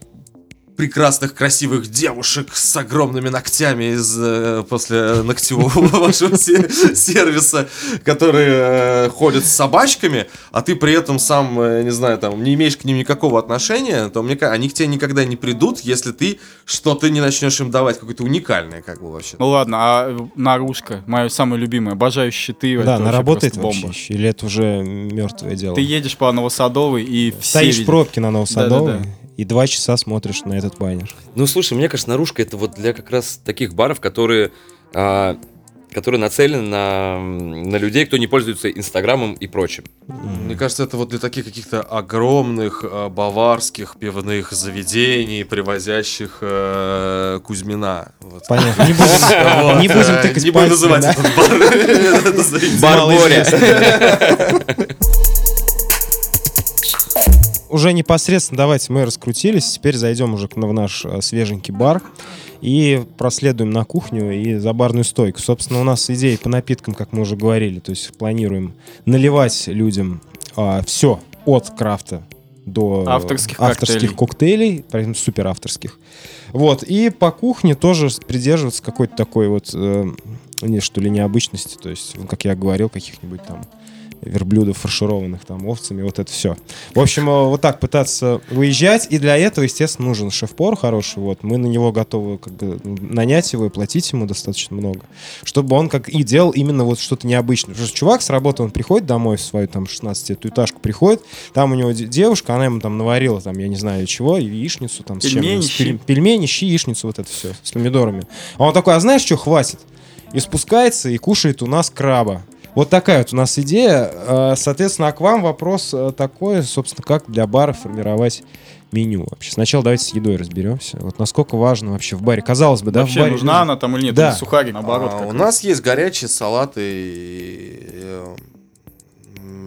[SPEAKER 3] прекрасных, красивых девушек с огромными ногтями из, э, после ногтевого вашего сервиса, которые э, ходят с собачками, а ты при этом сам, э, не знаю, там, не имеешь к ним никакого отношения, то мне они к тебе никогда не придут, если ты что-то не начнешь им давать, какое-то уникальное, как бы вообще.
[SPEAKER 2] Ну ладно, а наружка, мое самое любимое, обожаю щиты.
[SPEAKER 1] Да, она работает вообще, или это уже мертвое дело?
[SPEAKER 2] Ты едешь по Новосадовой и все
[SPEAKER 1] Стоишь в пробке на Новосадовой, да, да, да и два часа смотришь на этот баннер.
[SPEAKER 4] Ну, слушай, мне кажется, наружка это вот для как раз таких баров, которые, а, которые нацелены на, на людей, кто не пользуется Инстаграмом и прочим.
[SPEAKER 3] Мне кажется, это вот для таких каких-то огромных а, баварских пивных заведений, привозящих а, Кузьмина.
[SPEAKER 1] Вот. Понятно. Не будем, не будем тыкать Не будем называть этот бар. Бар Боря уже непосредственно давайте мы раскрутились. Теперь зайдем уже в наш э, свеженький бар и проследуем на кухню и за барную стойку. Собственно, у нас идеи по напиткам, как мы уже говорили, то есть планируем наливать людям а, все от крафта до
[SPEAKER 2] авторских,
[SPEAKER 1] авторских коктейлей, коктейлей супер авторских. Вот, и по кухне тоже придерживаться какой-то такой вот, э, не, что ли, необычности, то есть, как я говорил, каких-нибудь там верблюдов, фаршированных там овцами, вот это все. В общем, э, вот так пытаться выезжать, и для этого, естественно, нужен шеф-повар хороший, вот, мы на него готовы как бы нанять его и платить ему достаточно много, чтобы он как и делал именно вот что-то необычное. Потому что чувак с работы, он приходит домой в свою там 16 этажку, приходит, там у него девушка, она ему там наварила там, я не знаю чего, яичницу там
[SPEAKER 2] пельмени, с
[SPEAKER 1] чем, щи. пельмени, щи, яичницу, вот это все, с помидорами. А он такой, а знаешь что, хватит? И спускается и кушает у нас краба. Вот такая вот у нас идея. Э, соответственно, а к вам вопрос э, такой, собственно, как для бара формировать меню вообще. Сначала давайте с едой разберемся. Вот насколько важно вообще в баре. Казалось бы, да,
[SPEAKER 2] вообще
[SPEAKER 1] в баре...
[SPEAKER 2] нужна она там или нет?
[SPEAKER 1] Да.
[SPEAKER 2] Или сухари, наоборот.
[SPEAKER 3] А, у нас есть горячие салаты и,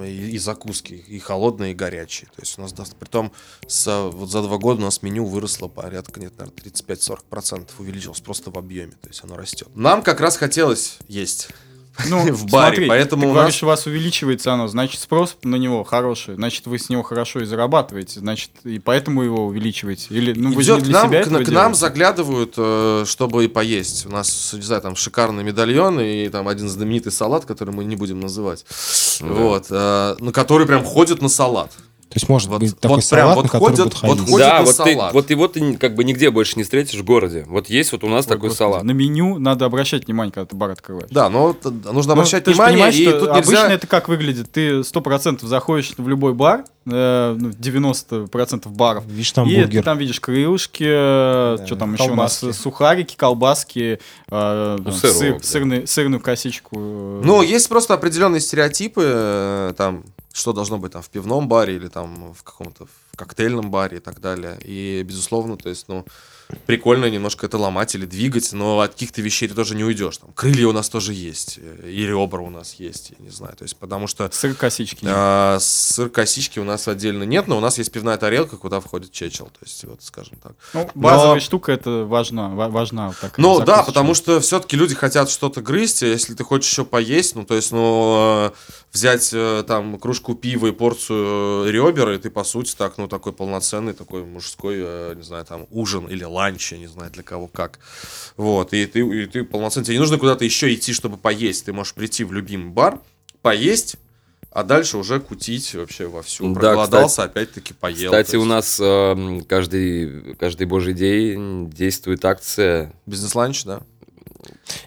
[SPEAKER 3] и, и закуски, и холодные, и горячие. То есть у нас, при том, с, вот за два года у нас меню выросло порядка, нет, наверное, 35-40% увеличилось просто в объеме. То есть оно растет. Нам как раз хотелось есть ну, в баре. Смотри, поэтому
[SPEAKER 2] ты у говоришь, нас... у вас увеличивается оно, значит, спрос на него хороший, значит, вы с него хорошо и зарабатываете, значит, и поэтому его увеличиваете. Или, ну,
[SPEAKER 3] вы Идет, для к нам, себя к, к нам заглядывают, э, чтобы и поесть. У нас, не знаю, там шикарный медальон и там один знаменитый салат, который мы не будем называть. Да. Вот. Э, ну, который прям ходит на салат.
[SPEAKER 1] То есть может вот, быть такой вот салат, вот на который ходят, будет
[SPEAKER 4] ходить. Вот да, вот салат. ты, вот его ты как бы нигде больше не встретишь в городе. Вот есть вот у нас вот, такой господи, салат.
[SPEAKER 2] На меню надо обращать внимание, когда ты бар открываешь.
[SPEAKER 3] Да, но нужно ну, обращать внимание.
[SPEAKER 2] и тут нельзя... Обычно это как выглядит? Ты сто процентов заходишь в любой бар, э, 90% ну, баров.
[SPEAKER 1] Видишь там
[SPEAKER 2] и
[SPEAKER 1] бургер.
[SPEAKER 2] ты там видишь крылышки, э, да, что там колбаски. еще у нас, сухарики, колбаски, э, ну, сыр, сыр, сырный, сырную косичку.
[SPEAKER 3] Ну, есть просто определенные стереотипы, э, там, что должно быть там в пивном баре или там в каком-то коктейльном баре и так далее. И, безусловно, то есть, ну, прикольно немножко это ломать или двигать, но от каких-то вещей ты тоже не уйдешь. Там, крылья у нас тоже есть, э, и ребра у нас есть, я не знаю. То есть, потому что...
[SPEAKER 2] Сыр-косички
[SPEAKER 3] а, Сыр-косички у нас отдельно нет, но у нас есть пивная тарелка, куда входит чечел. То есть, вот, скажем так.
[SPEAKER 2] Ну, базовая но... штука, это важна, важна.
[SPEAKER 3] Так, ну, да, потому что все-таки люди хотят что-то грызть, а если ты хочешь еще поесть, ну, то есть, ну, э, взять э, там кружку пива и порцию ребер, и ты, по сути, так, ну, такой полноценный, такой мужской, не знаю, там, ужин или ланч, я не знаю для кого как. Вот, и ты, и ты полноценно, тебе не нужно куда-то еще идти, чтобы поесть. Ты можешь прийти в любимый бар, поесть, а дальше уже кутить вообще вовсю. Да, Проголодался, опять-таки поел.
[SPEAKER 4] Кстати, у нас э, каждый, каждый божий день действует акция.
[SPEAKER 3] Бизнес-ланч, да?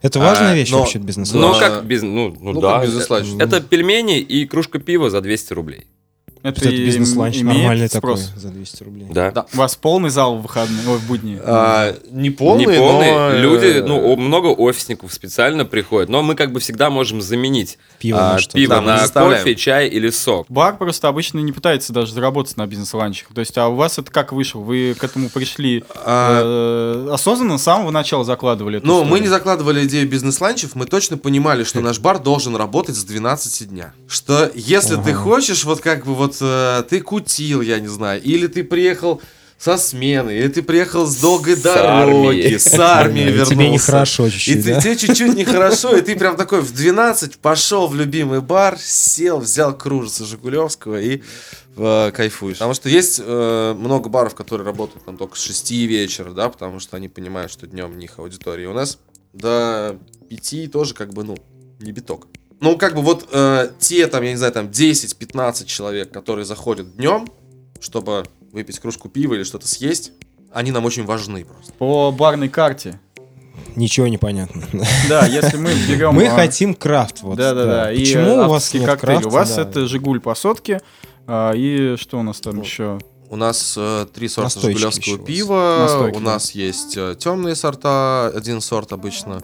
[SPEAKER 1] Это важная а, вещь но, вообще бизнес-ланч.
[SPEAKER 4] Ну, как, без, ну, ну, ну да. бизнес-ланч. Это, это пельмени и кружка пива за 200 рублей.
[SPEAKER 1] Это бизнес-ланч нормальный спрос. такой за 200 рублей.
[SPEAKER 2] Да. да. У вас полный зал в выходные, ой, в будни?
[SPEAKER 3] А, не полный, не
[SPEAKER 4] полный. Но... Люди, ну, много офисников специально приходят, но мы как бы всегда можем заменить пиво, а, на, пиво да, на кофе, чай или сок.
[SPEAKER 2] Бар просто обычно не пытается даже заработать на бизнес-ланчах. То есть, а у вас это как вышло? Вы к этому пришли а... э, осознанно с самого начала закладывали
[SPEAKER 3] Ну, историю? мы не закладывали идею бизнес-ланчев, мы точно понимали, что наш бар должен работать с 12 дня. Что если ты хочешь вот как бы вот вот э, ты кутил, я не знаю, или ты приехал со смены, или ты приехал с долгой с дороги, армии. с армии вернулся.
[SPEAKER 1] Тебе нехорошо чуть-чуть,
[SPEAKER 3] И
[SPEAKER 1] да?
[SPEAKER 3] тебе чуть-чуть нехорошо, и ты прям такой в 12 пошел в любимый бар, сел, взял кружицу Жигулевского и э, кайфуешь. Потому что есть э, много баров, которые работают там только с 6 вечера, да, потому что они понимают, что днем у них аудитория. И у нас до 5 тоже как бы, ну, не биток. Ну, как бы вот э, те, там, я не знаю, там 10-15 человек, которые заходят днем, чтобы выпить кружку пива или что-то съесть, они нам очень важны просто.
[SPEAKER 2] По барной карте.
[SPEAKER 1] Ничего не понятно.
[SPEAKER 2] Да, если мы берем...
[SPEAKER 1] Мы а... хотим крафт. Вот,
[SPEAKER 2] да, да, да. Почему у вас нет коктейль? Крафта, у вас да. это Жигуль по сотке. А, и что у нас там еще?
[SPEAKER 3] У нас э, три сорта жигулевского пива. У нас есть э, темные сорта, один сорт обычно.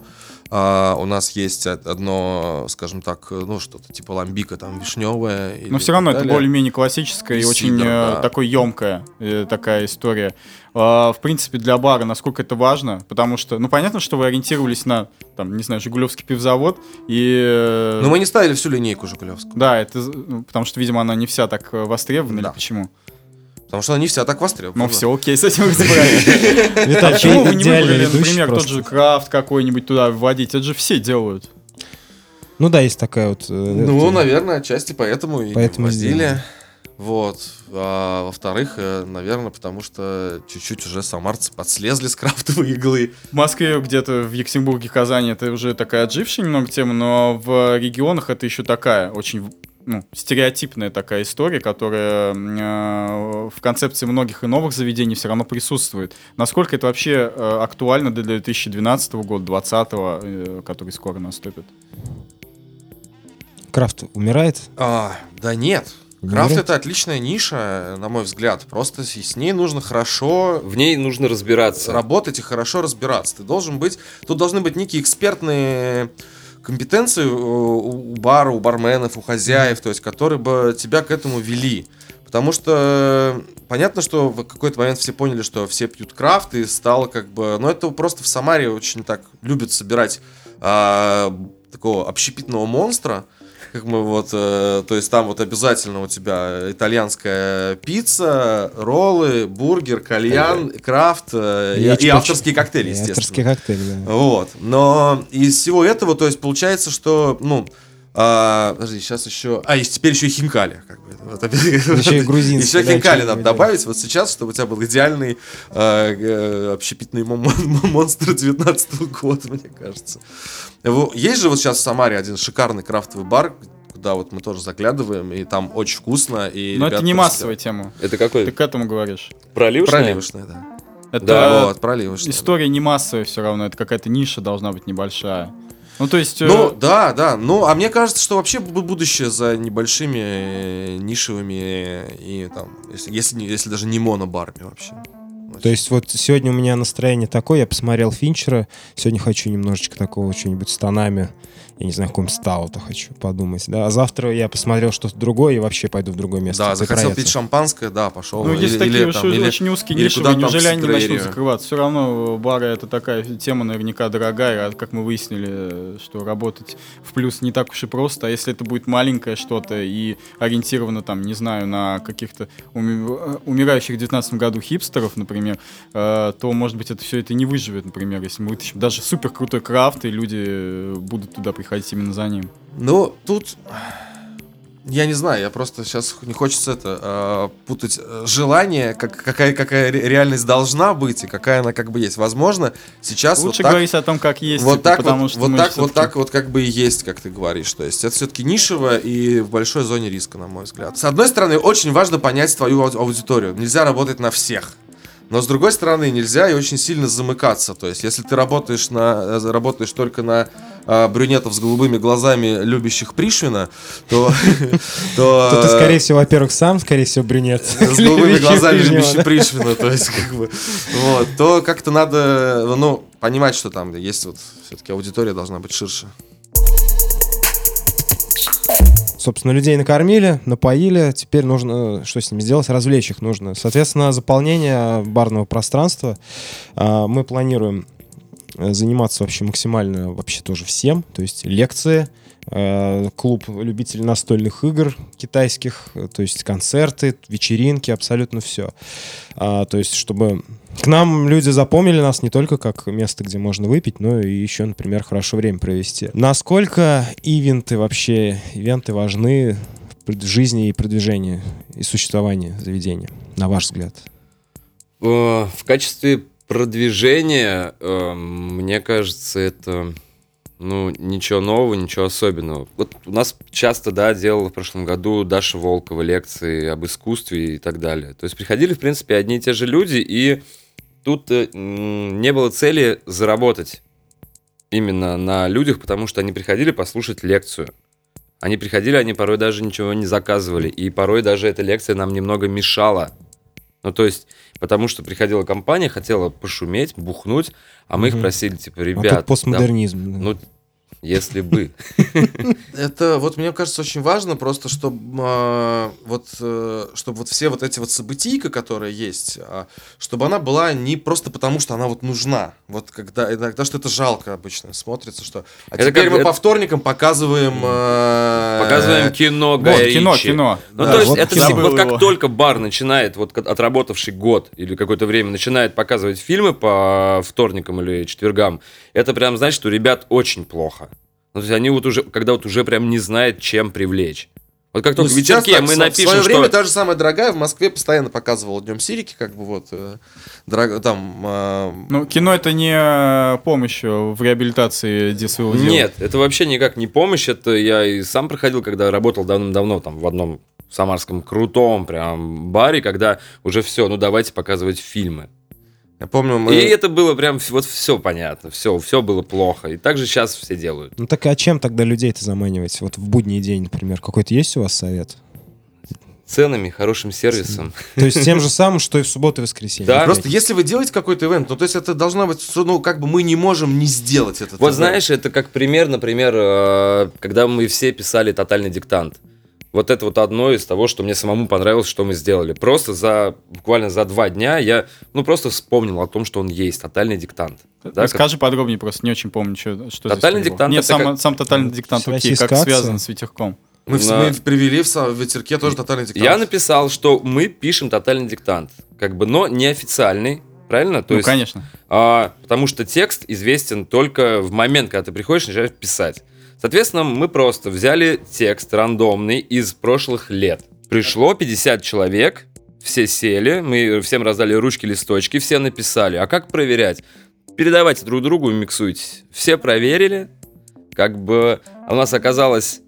[SPEAKER 3] А, у нас есть одно, скажем так, ну что-то типа ламбика, там вишневое.
[SPEAKER 2] Но все равно это более-менее классическая и, и очень э, да. такой емкая э, такая история. А, в принципе, для бара насколько это важно, потому что, ну понятно, что вы ориентировались на, там, не знаю, Жигулевский пивзавод и...
[SPEAKER 3] Э, Но мы не ставили всю линейку Жигулевскую.
[SPEAKER 2] Да, это, ну, потому что, видимо, она не вся так востребована да. или почему?
[SPEAKER 3] Потому что она не вся так востребована.
[SPEAKER 2] Ну все, окей, с этим разобрались. А почему вы не выбрали, например, тот же крафт какой-нибудь туда вводить? Это же все делают.
[SPEAKER 1] Ну да, есть такая вот... Э,
[SPEAKER 3] ну, наверное, отчасти поэтому и вводили. Вот. А во-вторых, э, наверное, потому что чуть-чуть уже самарцы подслезли с крафтовой иглы.
[SPEAKER 2] В Москве, где-то в Екатеринбурге, Казани это уже такая отжившая немного тема, но в регионах это еще такая очень ну, стереотипная такая история, которая э, в концепции многих и новых заведений все равно присутствует. Насколько это вообще э, актуально для 2012 года, 2020, э, который скоро наступит?
[SPEAKER 1] Крафт умирает?
[SPEAKER 3] А, да нет. Не Крафт это отличная ниша, на мой взгляд. Просто с ней нужно хорошо...
[SPEAKER 4] В ней нужно разбираться.
[SPEAKER 3] Работать и хорошо разбираться. Ты должен быть... Тут должны быть некие экспертные компетенции у бара, у барменов, у хозяев, то есть, которые бы тебя к этому вели. Потому что понятно, что в какой-то момент все поняли, что все пьют крафт, и стало как бы... Ну, это просто в Самаре очень так любят собирать а, такого общепитного монстра, как мы вот, э, то есть там вот обязательно у тебя итальянская пицца, роллы, бургер, кальян, крафт э, и, и, и авторские коктейли, естественно. Авторские коктейли, да. Вот. Но из всего этого, то есть получается, что, ну, а, подожди, сейчас еще... А, и теперь еще и хинкали. Как бы.
[SPEAKER 1] вот, еще и грузинские.
[SPEAKER 3] Еще хинкали надо добавить вот сейчас, чтобы у тебя был идеальный э, э, общепитный монстр 19 -го года, мне кажется. Есть же вот сейчас в Самаре один шикарный крафтовый бар, куда вот мы тоже заглядываем, и там очень вкусно. И
[SPEAKER 2] Но это не массовая тема.
[SPEAKER 4] Это какой?
[SPEAKER 2] Ты к этому говоришь.
[SPEAKER 4] Проливочная?
[SPEAKER 3] Проливочная, да.
[SPEAKER 2] Это да, вот, проливочная. История да. не массовая все равно, это какая-то ниша должна быть небольшая. Ну, то есть...
[SPEAKER 3] Ну, э... да, да. Ну, а мне кажется, что вообще будущее за небольшими э, нишевыми и там, если, если, если даже не монобарами вообще.
[SPEAKER 1] То есть вот сегодня у меня настроение такое, я посмотрел Финчера, сегодня хочу немножечко такого что-нибудь с тонами я не знаю, каком стаута хочу подумать, да, а завтра я посмотрел что-то другое и вообще пойду в другое место.
[SPEAKER 3] Да, захотел пить шампанское, да, пошел.
[SPEAKER 2] Ну, есть или, такие или, там, или, очень узкие ниши, неужели они не начнут закрываться? Все равно бары это такая тема наверняка дорогая, а как мы выяснили, что работать в плюс не так уж и просто, а если это будет маленькое что-то и ориентировано там, не знаю, на каких-то уми- умирающих в 19 году хипстеров, например, э, то, может быть, это все это не выживет, например, если мы вытащим даже супер крутой крафт, и люди будут туда приходить приходить именно за ним.
[SPEAKER 3] Ну, тут... Я не знаю, я просто сейчас не хочется это э, путать желание, как, какая, какая реальность должна быть и какая она как бы есть. Возможно, сейчас
[SPEAKER 2] лучше
[SPEAKER 3] вот так,
[SPEAKER 2] говорить о том, как есть,
[SPEAKER 3] вот типа, так потому вот, что вот так вот так вот как бы и есть, как ты говоришь. То есть это все-таки нишево и в большой зоне риска, на мой взгляд. С одной стороны, очень важно понять твою аудиторию. Нельзя работать на всех. Но с другой стороны, нельзя и очень сильно замыкаться. То есть, если ты работаешь, на, э, работаешь только на а, брюнетов с голубыми глазами, любящих Пришвина, то...
[SPEAKER 1] То ты, скорее всего, во-первых, сам, скорее всего, брюнет.
[SPEAKER 3] С голубыми глазами, любящий Пришвина, то есть, как бы... Вот, то как-то надо, ну, понимать, что там есть вот все-таки аудитория должна быть ширше.
[SPEAKER 1] Собственно, людей накормили, напоили, теперь нужно, что с ними сделать, развлечь их нужно. Соответственно, заполнение барного пространства а, мы планируем э, заниматься вообще максимально вообще тоже всем, то есть лекции, э, клуб любителей настольных игр китайских, то есть концерты, вечеринки, абсолютно все. А, то есть, чтобы к нам люди запомнили нас не только как место, где можно выпить, но и еще, например, хорошо время провести. Насколько ивенты вообще, ивенты важны в жизни и продвижении и существовании заведения, на ваш взгляд?
[SPEAKER 4] В качестве продвижения, эм, мне кажется, это ну, ничего нового, ничего особенного. Вот у нас часто, да, делала в прошлом году Даша Волкова лекции об искусстве и так далее. То есть приходили, в принципе, одни и те же люди, и тут э, не было цели заработать именно на людях, потому что они приходили послушать лекцию. Они приходили, они порой даже ничего не заказывали, и порой даже эта лекция нам немного мешала. Ну, то есть, потому что приходила компания, хотела пошуметь, бухнуть, а мы угу. их просили, типа, ребят... А тут
[SPEAKER 1] постмодернизм.
[SPEAKER 4] Да, ну, если бы.
[SPEAKER 3] Это вот мне кажется очень важно просто, чтобы а, вот э, чтобы вот все вот эти вот событийка, которые есть, а, чтобы она была не просто потому, что она вот нужна. Вот когда иногда что это жалко обычно смотрится, что. А это теперь мы по вторникам показываем.
[SPEAKER 4] Э, показываем кино
[SPEAKER 2] Вот кино, кино.
[SPEAKER 4] Ну то есть это вот как только бар начинает вот отработавший год или какое-то время начинает показывать фильмы по вторникам или четвергам, это прям значит, что ребят очень плохо. Ну, то есть они вот уже, когда вот уже прям не знают, чем привлечь. Вот как только ну, в вечерке так, мы напишем, В свое
[SPEAKER 3] время что... та же самая дорогая в Москве постоянно показывала Днем Сирики, как бы вот, э, дорого, там... Э...
[SPEAKER 2] Ну, кино это не э, помощь в реабилитации своего дела.
[SPEAKER 4] Нет, это вообще никак не помощь, это я и сам проходил, когда работал давным-давно там в одном самарском крутом прям баре, когда уже все, ну давайте показывать фильмы.
[SPEAKER 3] Я помню, мы...
[SPEAKER 4] И это было прям, вот все понятно, все, все было плохо. И так же сейчас все делают.
[SPEAKER 1] Ну так а чем тогда людей-то заманивать? Вот в будний день, например, какой-то есть у вас совет?
[SPEAKER 4] ценами, хорошим сервисом.
[SPEAKER 1] То есть тем же самым, что и в субботу и воскресенье.
[SPEAKER 3] Да. Просто если вы делаете какой-то ивент, ну то есть это должно быть, ну как бы мы не можем не сделать это.
[SPEAKER 4] Вот ивент. знаешь, это как пример, например, э, когда мы все писали тотальный диктант вот это вот одно из того, что мне самому понравилось, что мы сделали. Просто за буквально за два дня я ну просто вспомнил о том, что он есть. Тотальный диктант.
[SPEAKER 2] Да, Расскажи как... подробнее, просто не очень помню, что, что
[SPEAKER 4] Тотальный диктант.
[SPEAKER 2] Нет, сам, как... сам тотальный диктант, окей, как связан с ветерком.
[SPEAKER 3] Мы, на... мы привели в, в ветерке тоже тотальный диктант.
[SPEAKER 4] Я написал, что мы пишем тотальный диктант, как бы, но неофициальный, правильно?
[SPEAKER 2] То ну, есть, конечно.
[SPEAKER 4] А, потому что текст известен только в момент, когда ты приходишь и начинаешь писать. Соответственно, мы просто взяли текст рандомный из прошлых лет. Пришло 50 человек, все сели, мы всем раздали ручки, листочки, все написали. А как проверять? Передавайте друг другу и миксуйте. Все проверили, как бы у нас оказалось...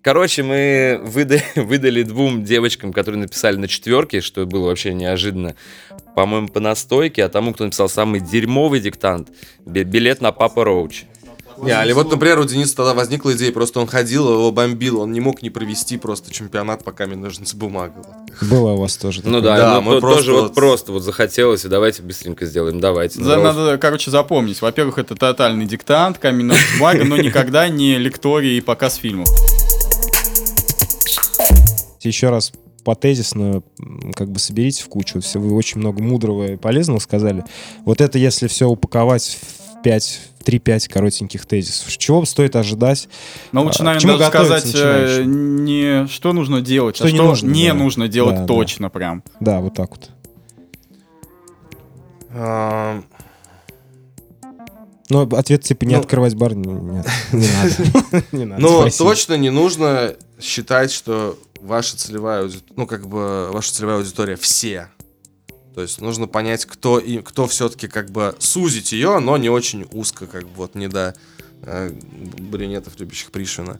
[SPEAKER 4] Короче, мы выдали, выдали двум девочкам, которые написали на четверке, что было вообще неожиданно, по-моему, по настойке, а тому, кто написал самый дерьмовый диктант, билет на Папа Роуч.
[SPEAKER 3] Не, или вот, например, у Дениса тогда возникла идея, просто он ходил, его бомбил, он не мог не провести просто чемпионат по камень, ножницы, бумага.
[SPEAKER 1] Было у вас тоже.
[SPEAKER 4] Ну да, да мы просто тоже вот просто вот захотелось, и давайте быстренько сделаем, давайте.
[SPEAKER 2] Надо, короче, запомнить. Во-первых, это тотальный диктант, камень, ножницы, бумага, но никогда не лектории и показ фильмов.
[SPEAKER 1] Еще раз по тезисно как бы соберите в кучу. Все, вы очень много мудрого и полезного сказали. Вот это если все упаковать в 5 3-5 коротеньких тезисов. Чего стоит ожидать?
[SPEAKER 2] Но лучше, наверное, даже сказать э, не что нужно делать, что а не что нужно, не да. нужно делать да, точно
[SPEAKER 1] да.
[SPEAKER 2] прям.
[SPEAKER 1] Да, вот так вот.
[SPEAKER 3] А...
[SPEAKER 1] Но ответ типа не ну, открывать бар нет, не надо.
[SPEAKER 3] не надо. Но точно не нужно считать, что ваша целевая аудитория, ну как бы ваша целевая аудитория все. То есть нужно понять, кто и кто все-таки как бы сузить ее, но не очень узко, как бы вот не до э, брюнетов, любящих Пришвина.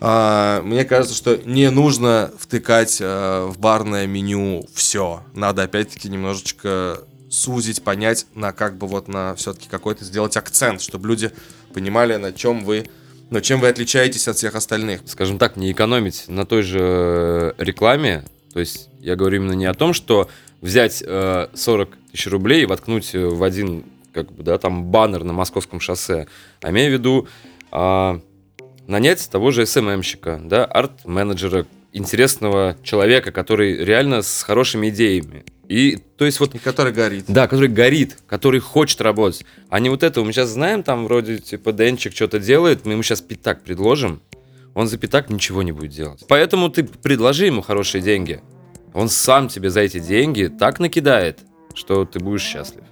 [SPEAKER 3] А, мне кажется, что не нужно втыкать э, в барное меню все. Надо опять-таки немножечко сузить, понять, на как бы вот на все-таки какой-то сделать акцент, чтобы люди понимали, на чем вы но чем вы отличаетесь от всех остальных?
[SPEAKER 4] Скажем так, не экономить на той же рекламе. То есть я говорю именно не о том, что взять э, 40 тысяч рублей и воткнуть в один как бы, да, там баннер на московском шоссе, а имею в виду э, нанять того же СММщика, да, арт-менеджера, интересного человека, который реально с хорошими идеями. И то есть вот...
[SPEAKER 3] И который горит.
[SPEAKER 4] Да, который горит, который хочет работать. А не вот это, мы сейчас знаем, там вроде типа Денчик что-то делает, мы ему сейчас пятак предложим, он за пятак ничего не будет делать. Поэтому ты предложи ему хорошие деньги. Он сам тебе за эти деньги так накидает, что ты будешь счастлив.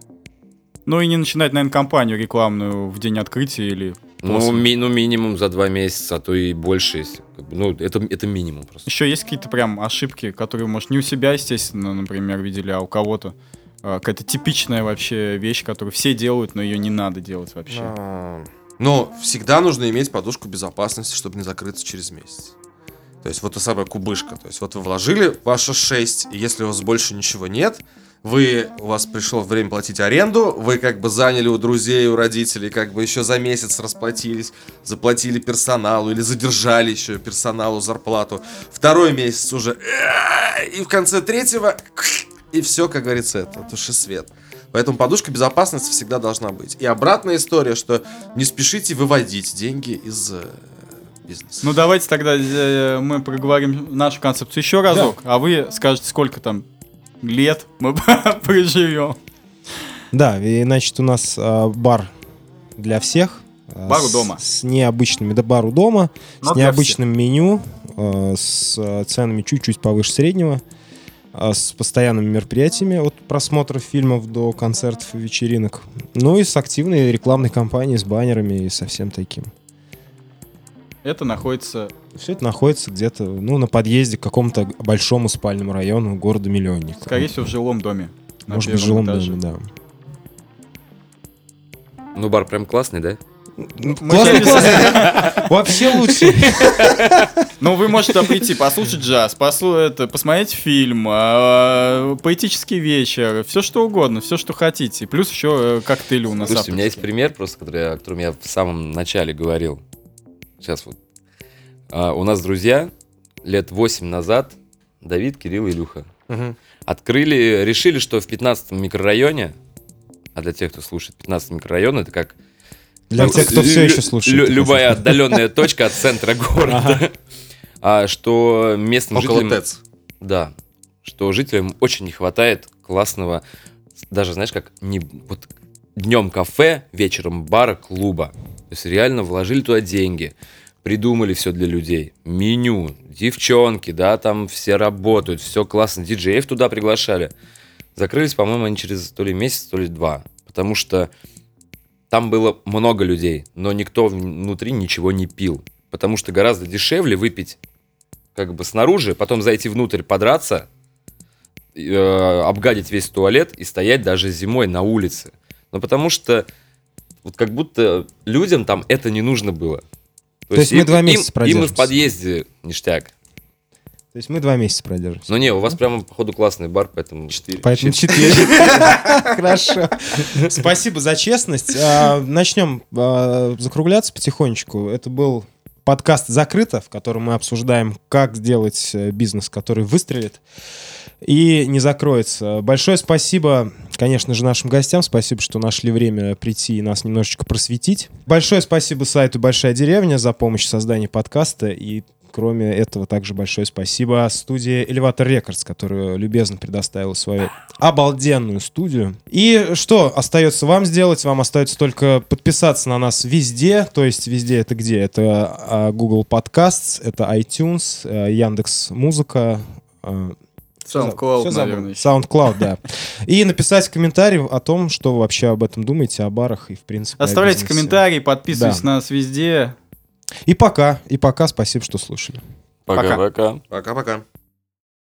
[SPEAKER 2] Ну и не начинать, наверное, кампанию рекламную в день открытия или
[SPEAKER 4] ну, ми, ну, минимум за два месяца, а то и больше. Если, ну, это, это минимум просто.
[SPEAKER 2] Еще есть какие-то прям ошибки, которые, может, не у себя, естественно, например, видели, а у кого-то. А, какая-то типичная вообще вещь, которую все делают, но ее не надо делать вообще. А,
[SPEAKER 3] но всегда нужно иметь подушку безопасности, чтобы не закрыться через месяц. То есть вот та самая кубышка. То есть вот вы вложили ваши 6, и если у вас больше ничего нет, вы, у вас пришло время платить аренду, вы как бы заняли у друзей, у родителей, как бы еще за месяц расплатились, заплатили персоналу или задержали еще персоналу зарплату. Второй месяц уже, и в конце третьего, и все, как говорится, это туши свет. Поэтому подушка безопасности всегда должна быть. И обратная история, что не спешите выводить деньги из э, бизнеса.
[SPEAKER 2] Ну давайте тогда э, мы проговорим нашу концепцию еще разок, да. а вы скажете, сколько там лет мы проживем.
[SPEAKER 1] Да, и значит у нас а, бар для всех.
[SPEAKER 2] А, бар у дома.
[SPEAKER 1] С, с необычными, да, бар у дома, Но с необычным всех. меню, а, с ценами чуть-чуть повыше среднего, а, с постоянными мероприятиями от просмотров фильмов до концертов и вечеринок. Ну и с активной рекламной кампанией, с баннерами и со всем таким.
[SPEAKER 2] Это находится...
[SPEAKER 1] Все это находится где-то, ну, на подъезде к какому-то большому спальному району города-миллионника.
[SPEAKER 2] Скорее всего, в жилом доме.
[SPEAKER 1] Может быть, в жилом этаже. доме, да.
[SPEAKER 4] Ну, бар прям классный, да?
[SPEAKER 1] Классный, классный. Вообще лучше.
[SPEAKER 2] Ну, вы можете прийти, послушать джаз, посмотреть фильм, а, поэтический вечер, все что угодно, все, что хотите. Плюс еще э, коктейли у нас
[SPEAKER 4] Слушайте, у меня есть пример, просто, который, о котором я в самом начале говорил. Сейчас вот. А, у нас друзья лет 8 назад, Давид, Кирилл и Илюха, угу. открыли, решили, что в 15 микрорайоне, а для тех, кто слушает 15 микрорайон, это как...
[SPEAKER 1] Для ну, тех, кто все еще слушает.
[SPEAKER 4] Любая отдаленная точка от центра города. А что местным жителям... ТЭЦ. Да. Что жителям очень не хватает классного, даже, знаешь, как не вот днем кафе, вечером бара, клуба. То есть реально вложили туда деньги, придумали все для людей. Меню, девчонки, да, там все работают, все классно. Диджеев туда приглашали. Закрылись, по-моему, они через то ли месяц, то ли два. Потому что там было много людей, но никто внутри ничего не пил. Потому что гораздо дешевле выпить как бы снаружи, потом зайти внутрь, подраться, э, обгадить весь туалет и стоять даже зимой на улице. Но потому что вот как будто людям там это не нужно было.
[SPEAKER 1] То, То есть, есть мы два месяца
[SPEAKER 4] им, им и в подъезде ништяк.
[SPEAKER 1] То есть мы два месяца продержимся.
[SPEAKER 4] Ну не, у вас прямо, походу, классный бар, поэтому...
[SPEAKER 3] Четыре.
[SPEAKER 1] Поэтому четыре. Хорошо. Спасибо за честность. А, начнем а, закругляться потихонечку. Это был подкаст «Закрыто», в котором мы обсуждаем, как сделать э, бизнес, который выстрелит и не закроется. Большое спасибо, конечно же, нашим гостям. Спасибо, что нашли время прийти и нас немножечко просветить. Большое спасибо сайту «Большая деревня» за помощь в создании подкаста и Кроме этого, также большое спасибо студии Elevator Records, которая любезно предоставила свою обалденную студию. И что остается вам сделать? Вам остается только подписаться на нас везде. То есть везде это где? Это а, Google Podcasts, это iTunes, э, Яндекс Музыка,
[SPEAKER 2] э, SoundCloud, Все наверное.
[SPEAKER 1] SoundCloud, да. И написать комментарий о том, что вы вообще об этом думаете, о барах и, в принципе,
[SPEAKER 2] Оставляйте комментарии, подписывайтесь да. на нас везде.
[SPEAKER 1] И пока. И пока. Спасибо, что слушали.
[SPEAKER 4] Пока-пока.
[SPEAKER 3] Пока-пока.